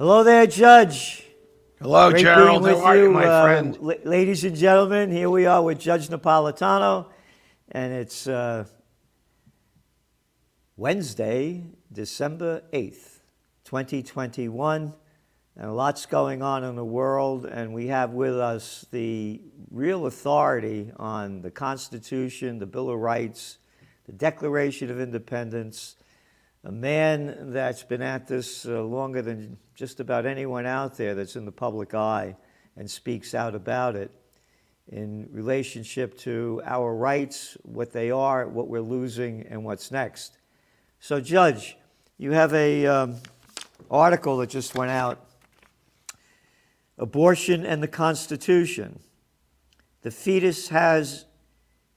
Hello there, Judge. Hello, Great Gerald. How are you, you, my uh, friend? la- ladies and gentlemen. Here we are with Judge Napolitano, and it's uh, Wednesday, December 8th, 2021. And lot's going on in the world, and we have with us the real authority on the Constitution, the Bill of Rights, the Declaration of Independence, a man that's been at this uh, longer than just about anyone out there that's in the public eye and speaks out about it in relationship to our rights, what they are, what we're losing, and what's next. So, Judge, you have a um, article that just went out: "Abortion and the Constitution." The fetus has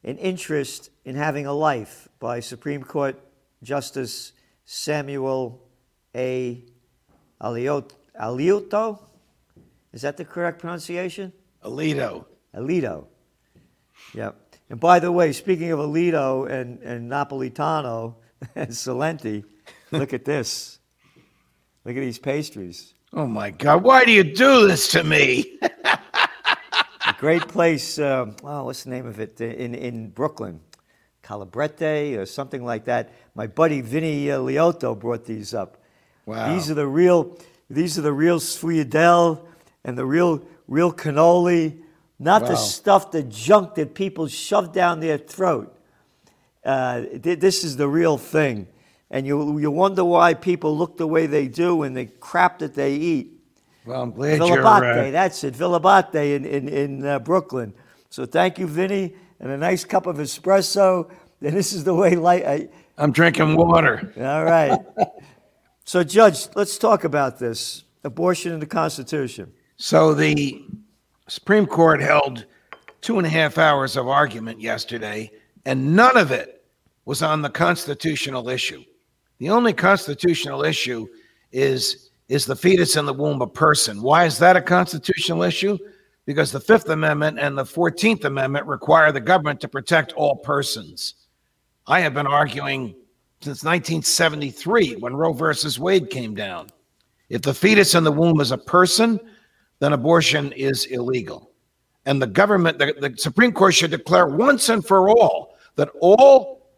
an interest in having a life by Supreme Court Justice Samuel A. Aliot- Alito. Is that the correct pronunciation? Alito. Alito. Yep. And by the way, speaking of Alito and, and Napolitano and Celente, look at this. Look at these pastries. Oh my God! Why do you do this to me? A great place. Um, oh, what's the name of it? In, in Brooklyn. Calabrete or something like that. My buddy Vinny uh, Liotto brought these up. Wow. These are the real. These are the real Sfuyadel and the real real cannoli, not the stuff, the junk that people shove down their throat. Uh, th- this is the real thing, and you you wonder why people look the way they do and the crap that they eat. Well, I'm glad you're. Villabate, Uh, that's it, Villabate in, in, in uh, Brooklyn. So thank you, Vinny, and a nice cup of espresso. And this is the way light. I, I'm drinking water. all right. so, Judge, let's talk about this abortion in the Constitution. So the Supreme Court held two and a half hours of argument yesterday, and none of it was on the constitutional issue. The only constitutional issue is is the fetus in the womb a person? Why is that a constitutional issue? Because the Fifth Amendment and the Fourteenth Amendment require the government to protect all persons. I have been arguing since 1973 when Roe versus Wade came down. If the fetus in the womb is a person, then abortion is illegal. And the government, the, the Supreme Court should declare once and for all that all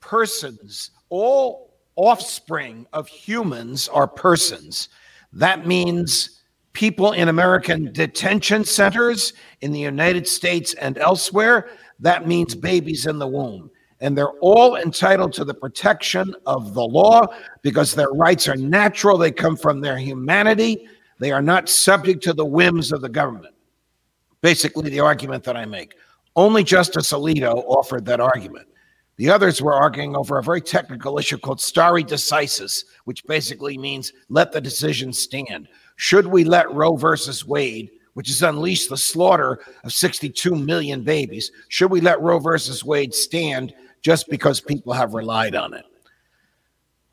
persons, all offspring of humans are persons. That means people in American detention centers in the United States and elsewhere. That means babies in the womb. And they're all entitled to the protection of the law because their rights are natural. They come from their humanity. They are not subject to the whims of the government. Basically, the argument that I make. Only Justice Alito offered that argument. The others were arguing over a very technical issue called stare decisis, which basically means let the decision stand. Should we let Roe versus Wade, which has unleashed the slaughter of 62 million babies, should we let Roe versus Wade stand just because people have relied on it?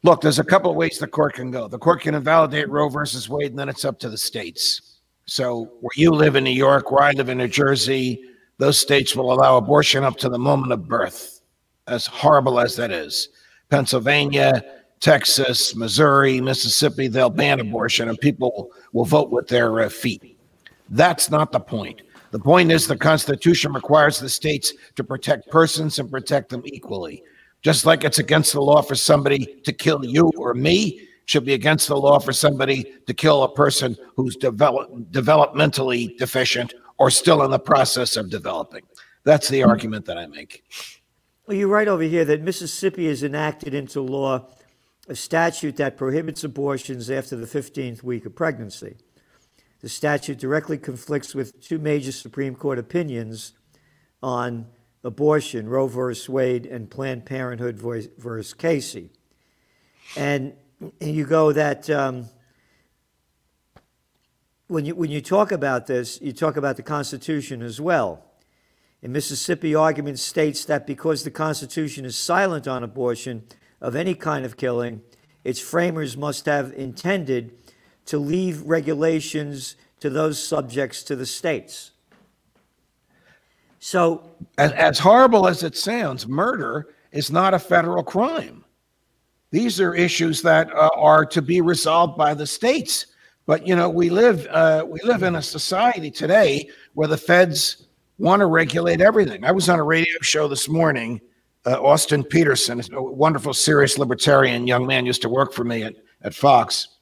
Look, there's a couple of ways the court can go. The court can invalidate Roe versus Wade, and then it's up to the states. So, where you live in New York, where I live in New Jersey, those states will allow abortion up to the moment of birth, as horrible as that is. Pennsylvania, Texas, Missouri, Mississippi, they'll ban abortion and people will vote with their uh, feet. That's not the point. The point is the Constitution requires the states to protect persons and protect them equally. Just like it's against the law for somebody to kill you or me, it should be against the law for somebody to kill a person who's develop, developmentally deficient or still in the process of developing. That's the argument that I make. Well, you write over here that Mississippi has enacted into law a statute that prohibits abortions after the 15th week of pregnancy. The statute directly conflicts with two major Supreme Court opinions on abortion Roe v. Wade and Planned Parenthood v. Casey. And you go that um, when, you, when you talk about this, you talk about the Constitution as well. In Mississippi, argument states that because the Constitution is silent on abortion of any kind of killing, its framers must have intended to leave regulations to those subjects to the states. So, As, as horrible as it sounds, murder is not a federal crime. These are issues that uh, are to be resolved by the states. But you know, we live uh, we live in a society today where the feds want to regulate everything. I was on a radio show this morning. Uh, Austin Petersen, a wonderful, serious libertarian young man, used to work for me at, at Fox.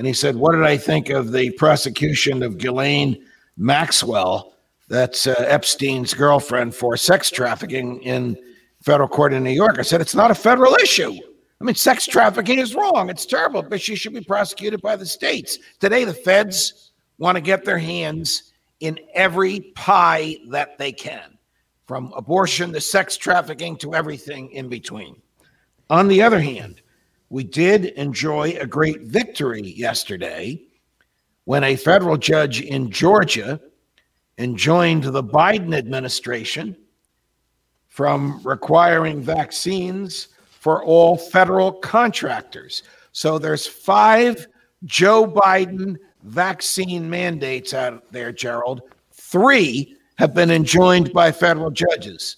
And he said, What did I think of the prosecution of Ghislaine Maxwell, that's uh, Epstein's girlfriend, for sex trafficking in federal court in New York? I said, It's not a federal issue. I mean, sex trafficking is wrong. It's terrible, but she should be prosecuted by the states. Today, the feds want to get their hands in every pie that they can, from abortion to sex trafficking to everything in between. On the other hand, we did enjoy a great victory yesterday when a federal judge in Georgia enjoined the Biden administration from requiring vaccines for all federal contractors. So there's five Joe Biden vaccine mandates out there, Gerald. Three have been enjoined by federal judges.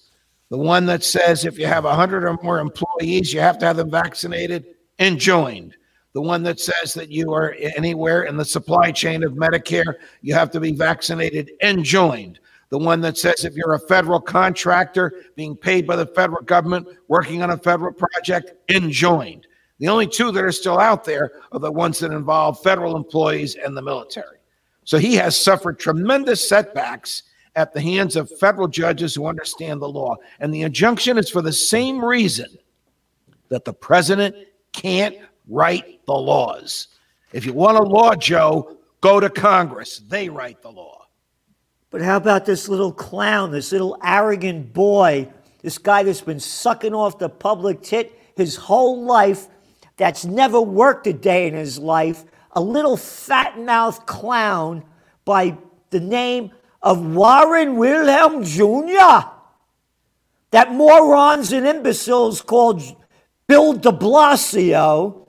The one that says if you have 100 or more employees, you have to have them vaccinated, enjoined. The one that says that you are anywhere in the supply chain of Medicare, you have to be vaccinated, enjoined the one that says if you're a federal contractor being paid by the federal government working on a federal project, enjoined. The only two that are still out there are the ones that involve federal employees and the military. So he has suffered tremendous setbacks at the hands of federal judges who understand the law. And the injunction is for the same reason that the president can't write the laws. If you want a law, Joe, go to Congress. They write the law. But how about this little clown, this little arrogant boy, this guy that's been sucking off the public tit his whole life, that's never worked a day in his life, a little fat mouthed clown by the name of Warren Wilhelm Jr. That morons and imbeciles called Bill de Blasio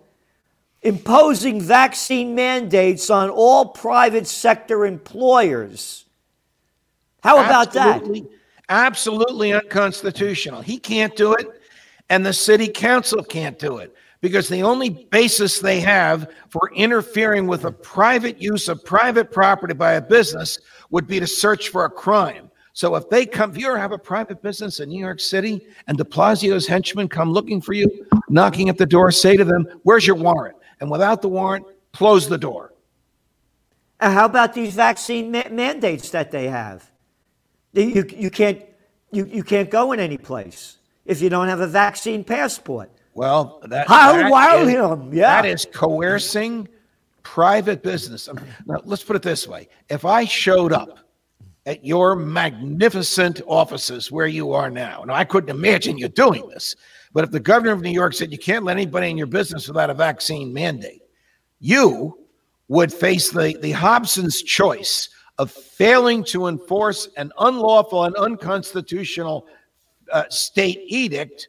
imposing vaccine mandates on all private sector employers. How about absolutely, that? Absolutely unconstitutional. He can't do it, and the city council can't do it because the only basis they have for interfering with a private use of private property by a business would be to search for a crime. So if they come, if you ever have a private business in New York City and de Blasio's henchmen come looking for you, knocking at the door, say to them, Where's your warrant? And without the warrant, close the door. Uh, how about these vaccine ma- mandates that they have? You, you, can't, you, you can't go in any place if you don't have a vaccine passport. Well, that, How that is, him, yeah. That is coercing private business. Now, let's put it this way. If I showed up at your magnificent offices where you are now, Now, I couldn't imagine you doing this, but if the governor of New York said you can't let anybody in your business without a vaccine mandate, you would face the, the Hobson's choice of failing to enforce an unlawful and unconstitutional uh, state edict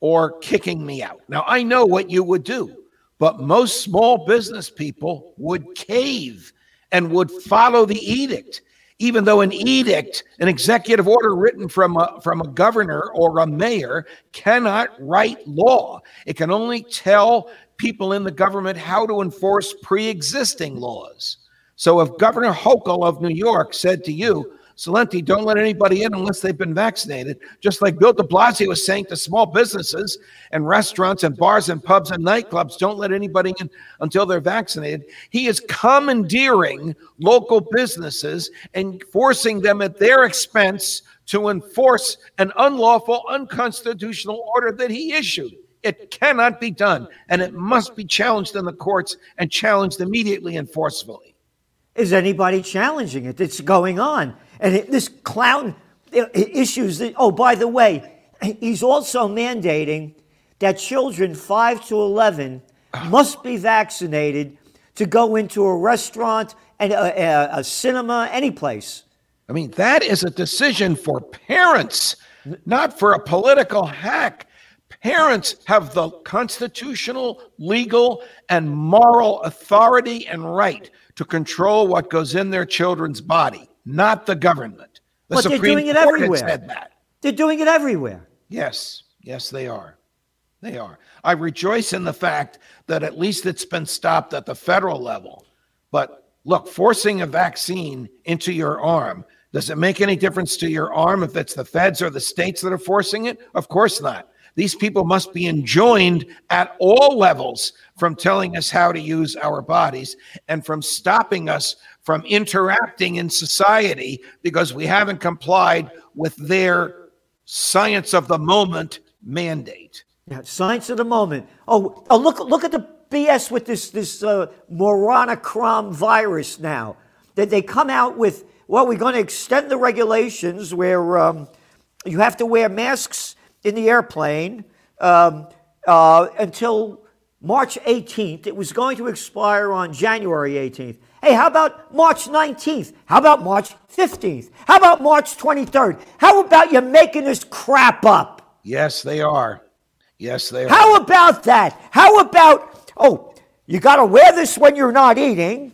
or kicking me out. Now, I know what you would do, but most small business people would cave and would follow the edict. Even though an edict, an executive order written from a, from a governor or a mayor, cannot write law, it can only tell people in the government how to enforce pre existing laws. So if Governor Hochul of New York said to you, Celente, don't let anybody in unless they've been vaccinated, just like Bill de Blasio was saying to small businesses and restaurants and bars and pubs and nightclubs, don't let anybody in until they're vaccinated. He is commandeering local businesses and forcing them at their expense to enforce an unlawful, unconstitutional order that he issued. It cannot be done, and it must be challenged in the courts and challenged immediately and forcefully. Is anybody challenging it? It's going on. And this clown issues, that, oh, by the way, he's also mandating that children 5 to 11 must be vaccinated to go into a restaurant and a, a, a cinema, any place. I mean, that is a decision for parents, not for a political hack. Parents have the constitutional, legal, and moral authority and right to control what goes in their children's body, not the government. The but Supreme they're doing it Court everywhere. Said that. They're doing it everywhere. Yes, yes, they are. They are. I rejoice in the fact that at least it's been stopped at the federal level. But look, forcing a vaccine into your arm, does it make any difference to your arm if it's the feds or the states that are forcing it? Of course not. These people must be enjoined at all levels from telling us how to use our bodies and from stopping us from interacting in society because we haven't complied with their science of the moment mandate. Yeah, science of the moment. Oh, oh look, look at the BS with this this uh, virus now. That they come out with, well, we're going to extend the regulations where um, you have to wear masks in the airplane um, uh, until March 18th. It was going to expire on January 18th. Hey, how about March 19th? How about March 15th? How about March 23rd? How about you making this crap up? Yes, they are. Yes, they are. How about that? How about, oh, you got to wear this when you're not eating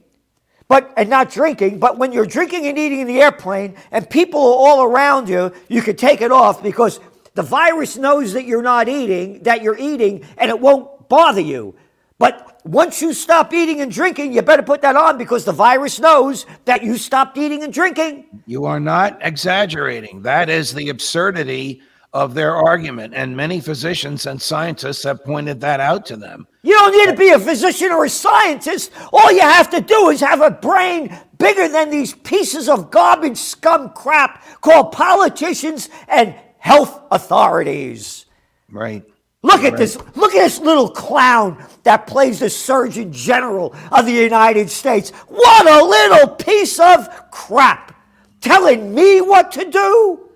but and not drinking, but when you're drinking and eating in the airplane and people are all around you, you can take it off because the virus knows that you're not eating, that you're eating, and it won't bother you. But once you stop eating and drinking, you better put that on because the virus knows that you stopped eating and drinking. You are not exaggerating. That is the absurdity of their argument. And many physicians and scientists have pointed that out to them. You don't need to be a physician or a scientist. All you have to do is have a brain bigger than these pieces of garbage scum crap called politicians and health authorities. Right. Look at right. this. Look at this little clown that plays the Surgeon General of the United States. What a little piece of crap. Telling me what to do?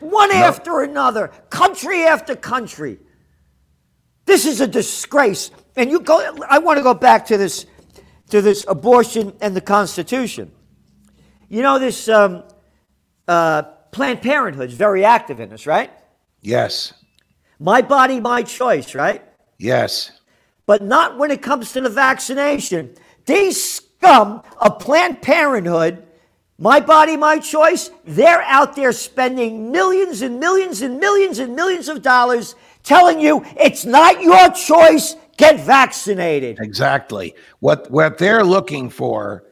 One no. after another, country after country. This is a disgrace. And you go I want to go back to this to this abortion and the Constitution. You know this um, uh, Planned Parenthood is very active in this, right? Yes. My body, my choice, right? Yes. But not when it comes to the vaccination. These scum of Planned Parenthood, my body, my choice, they're out there spending millions and millions and millions and millions of dollars telling you it's not your choice, get vaccinated. Exactly. What what they're looking for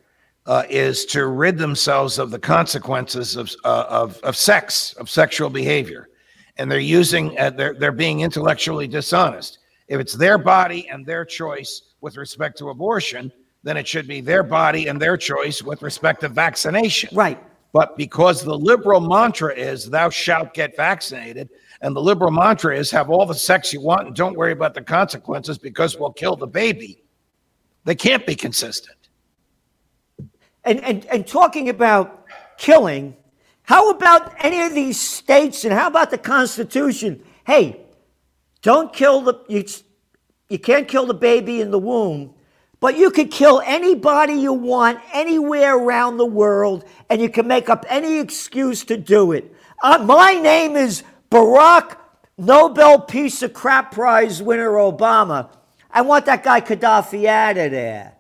uh, is to rid themselves of the consequences of, uh, of, of sex, of sexual behavior. And they're using, uh, they're, they're being intellectually dishonest. If it's their body and their choice with respect to abortion, then it should be their body and their choice with respect to vaccination. Right. But because the liberal mantra is, thou shalt get vaccinated, and the liberal mantra is, have all the sex you want and don't worry about the consequences because we'll kill the baby, they can't be consistent. And, and, and talking about killing, how about any of these states and how about the Constitution? Hey, don't kill the, you, you can't kill the baby in the womb, but you could kill anybody you want anywhere around the world and you can make up any excuse to do it. Uh, my name is Barack Nobel Peace of Crap Prize winner Obama. I want that guy Gaddafi out of there.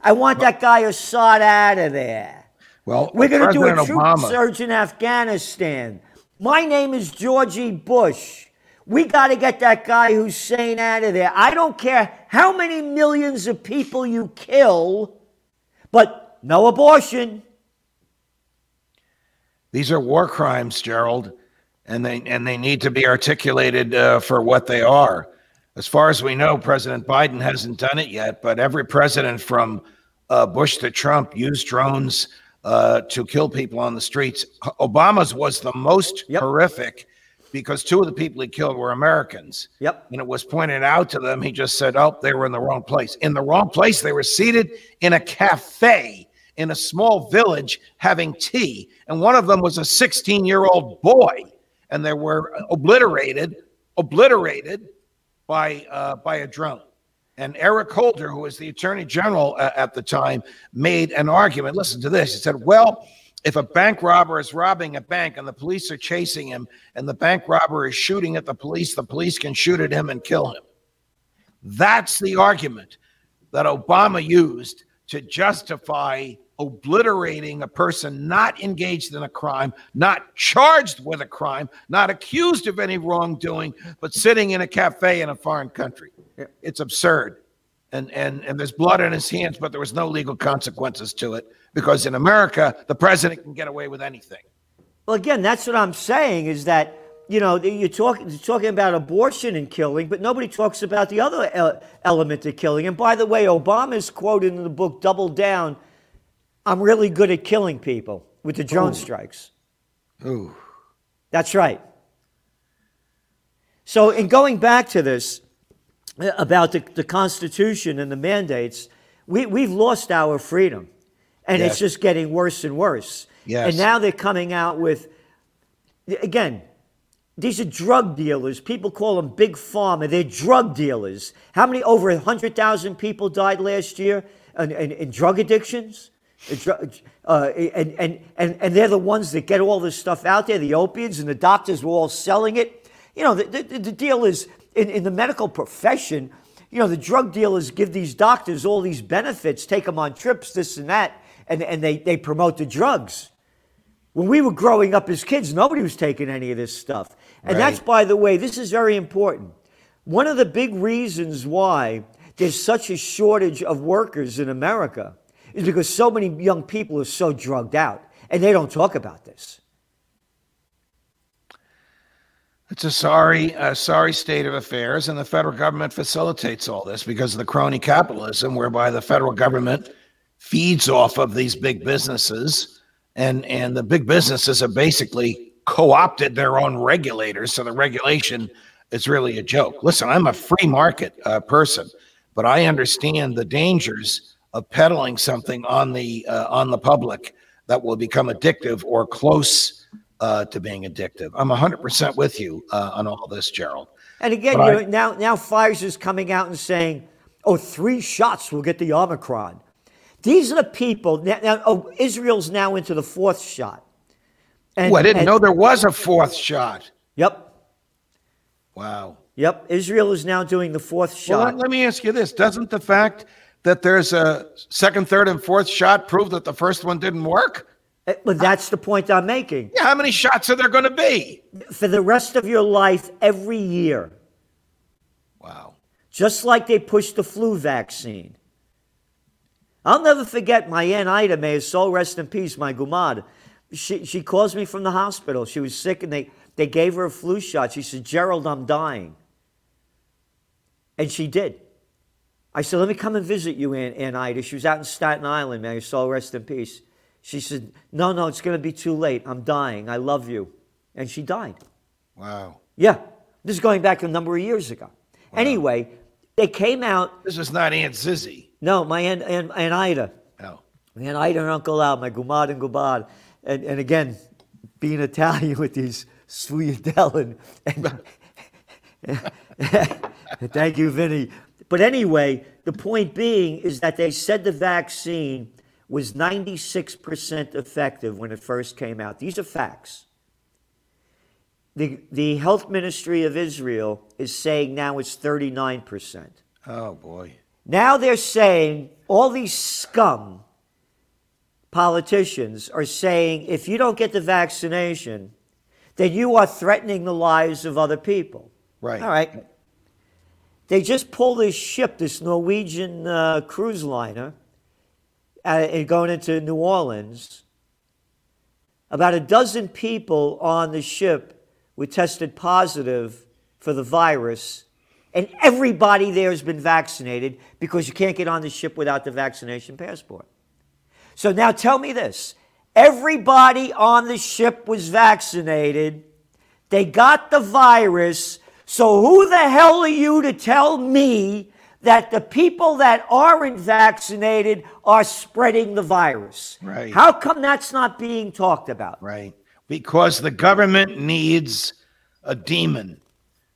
I want that guy Assad out of there. Well, we're going to do a troop Obama. surge in Afghanistan. My name is Georgie Bush. We got to get that guy Hussein out of there. I don't care how many millions of people you kill, but no abortion. These are war crimes, Gerald, and they and they need to be articulated uh, for what they are. As far as we know, President Biden hasn't done it yet, but every president from uh, Bush to Trump used drones uh, to kill people on the streets. Obama's was the most yep. horrific because two of the people he killed were Americans. Yep. And it was pointed out to them. He just said, oh, they were in the wrong place. In the wrong place, they were seated in a cafe in a small village having tea. And one of them was a 16 year old boy. And they were obliterated, obliterated by uh, by a drone. And Eric Holder, who was the attorney general uh, at the time, made an argument. Listen to this. He said, "Well, if a bank robber is robbing a bank and the police are chasing him, and the bank robber is shooting at the police, the police can shoot at him and kill him." That's the argument that Obama used to justify obliterating a person not engaged in a crime, not charged with a crime, not accused of any wrongdoing, but sitting in a cafe in a foreign country. It's absurd. and and and there's blood on his hands, but there was no legal consequences to it because in America the president can get away with anything. Well, again, that's what I'm saying is that you know you're talking you're talking about abortion and killing, but nobody talks about the other element of killing. And by the way, Obama is quoted in the book "Double Down." I'm really good at killing people with the drone Ooh. strikes. Ooh, that's right. So, in going back to this uh, about the, the Constitution and the mandates, we, we've lost our freedom. And yes. it's just getting worse and worse. Yes. And now they're coming out with, again, these are drug dealers. People call them big pharma. They're drug dealers. How many, over 100,000 people died last year in, in, in drug addictions? Uh, and, and, and, and they're the ones that get all this stuff out there, the opiates, and the doctors were all selling it. You know, the, the, the deal is in, in the medical profession, you know, the drug dealers give these doctors all these benefits, take them on trips, this and that, and, and they, they promote the drugs. When we were growing up as kids, nobody was taking any of this stuff. And right. that's, by the way, this is very important. One of the big reasons why there's such a shortage of workers in America is because so many young people are so drugged out, and they don't talk about this. It's a sorry, a sorry state of affairs, and the federal government facilitates all this because of the crony capitalism, whereby the federal government feeds off of these big businesses, and and the big businesses have basically co-opted their own regulators, so the regulation is really a joke. Listen, I'm a free market uh, person, but I understand the dangers of peddling something on the uh, on the public that will become addictive or close uh, to being addictive. I'm 100% with you uh, on all this, Gerald. And again, you know, now now Pfizer's coming out and saying, "Oh, three shots will get the Omicron." These are the people. Now, now oh, Israel's now into the fourth shot. And, I didn't and, know there was a fourth shot. Yep. Wow. Yep. Israel is now doing the fourth shot. Well, let me ask you this: Doesn't the fact that there's a second, third, and fourth shot prove that the first one didn't work? Uh, but that's the point I'm making. Yeah, how many shots are there going to be? For the rest of your life, every year. Wow. Just like they pushed the flu vaccine. I'll never forget my Aunt Ida, may her soul rest in peace, my gumad. She, she calls me from the hospital. She was sick and they, they gave her a flu shot. She said, Gerald, I'm dying. And she did. I said, let me come and visit you, Aunt, Aunt Ida. She was out in Staten Island, may her soul rest in peace. She said, No, no, it's going to be too late. I'm dying. I love you. And she died. Wow. Yeah. This is going back a number of years ago. Wow. Anyway, they came out. This is not Aunt Zizzy. No, my Aunt, Aunt, Aunt Ida. Oh. Aunt Ida and Uncle Al, my Gumad and Gubad. And, and again, being Italian with these sweet and, and thank you, Vinny. But anyway, the point being is that they said the vaccine was 96% effective when it first came out. These are facts. The, the health ministry of Israel is saying now it's 39%. Oh, boy. Now they're saying all these scum politicians are saying if you don't get the vaccination, then you are threatening the lives of other people. Right. All right. They just pulled this ship, this Norwegian uh, cruise liner uh, going into New Orleans, about a dozen people on the ship were tested positive for the virus, and everybody there has been vaccinated because you can't get on the ship without the vaccination passport. So now tell me this everybody on the ship was vaccinated, they got the virus. So, who the hell are you to tell me that the people that aren't vaccinated are spreading the virus. Right. How come that's not being talked about? Right. Because the government needs a demon.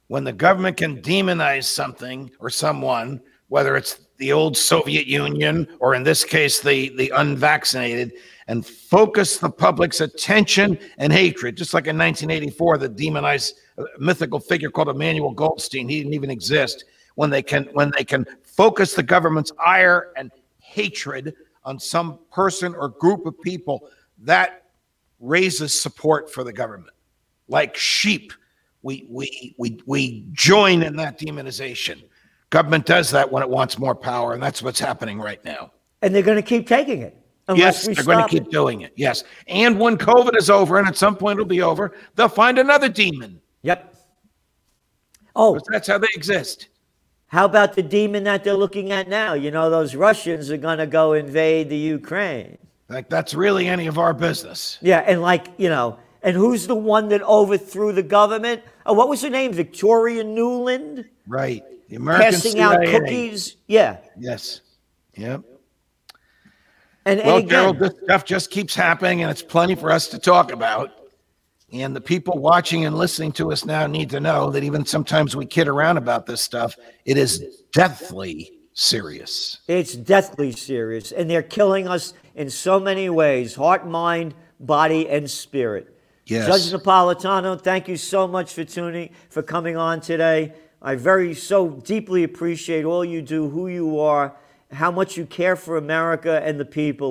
When the government can demonize something or someone, whether it's the old Soviet Union or in this case the, the unvaccinated, and focus the public's attention and hatred, just like in 1984, the demonized uh, mythical figure called Emmanuel Goldstein. He didn't even exist when they can when they can focus the government's ire and hatred on some person or group of people that raises support for the government like sheep we we we we join in that demonization Government does that when it wants more power, and that's what's happening right now. And they're going to keep taking it. Yes, they're going to keep it. doing it. Yes. And when COVID is over, and at some point it'll be over, they'll find another demon. Yep. Oh, that's how they exist. How about the demon that they're looking at now? You know, those Russians are going to go invade the Ukraine. Like that's really any of our business. Yeah, and like, you know, and who's the one that overthrew the government? Oh, what was her name? Victoria Nuland? Right. The American Passing out cookies. Yeah. Yes. Yep. And, and Well, again, Gerald, this stuff just keeps happening, and it's plenty for us to talk about. And the people watching and listening to us now need to know that even sometimes we kid around about this stuff, it is deathly serious. It's deathly serious, and they're killing us in so many ways heart, mind, body, and spirit. Yes. Judge Napolitano, thank you so much for tuning, for coming on today. I very, so deeply appreciate all you do, who you are, how much you care for America and the people.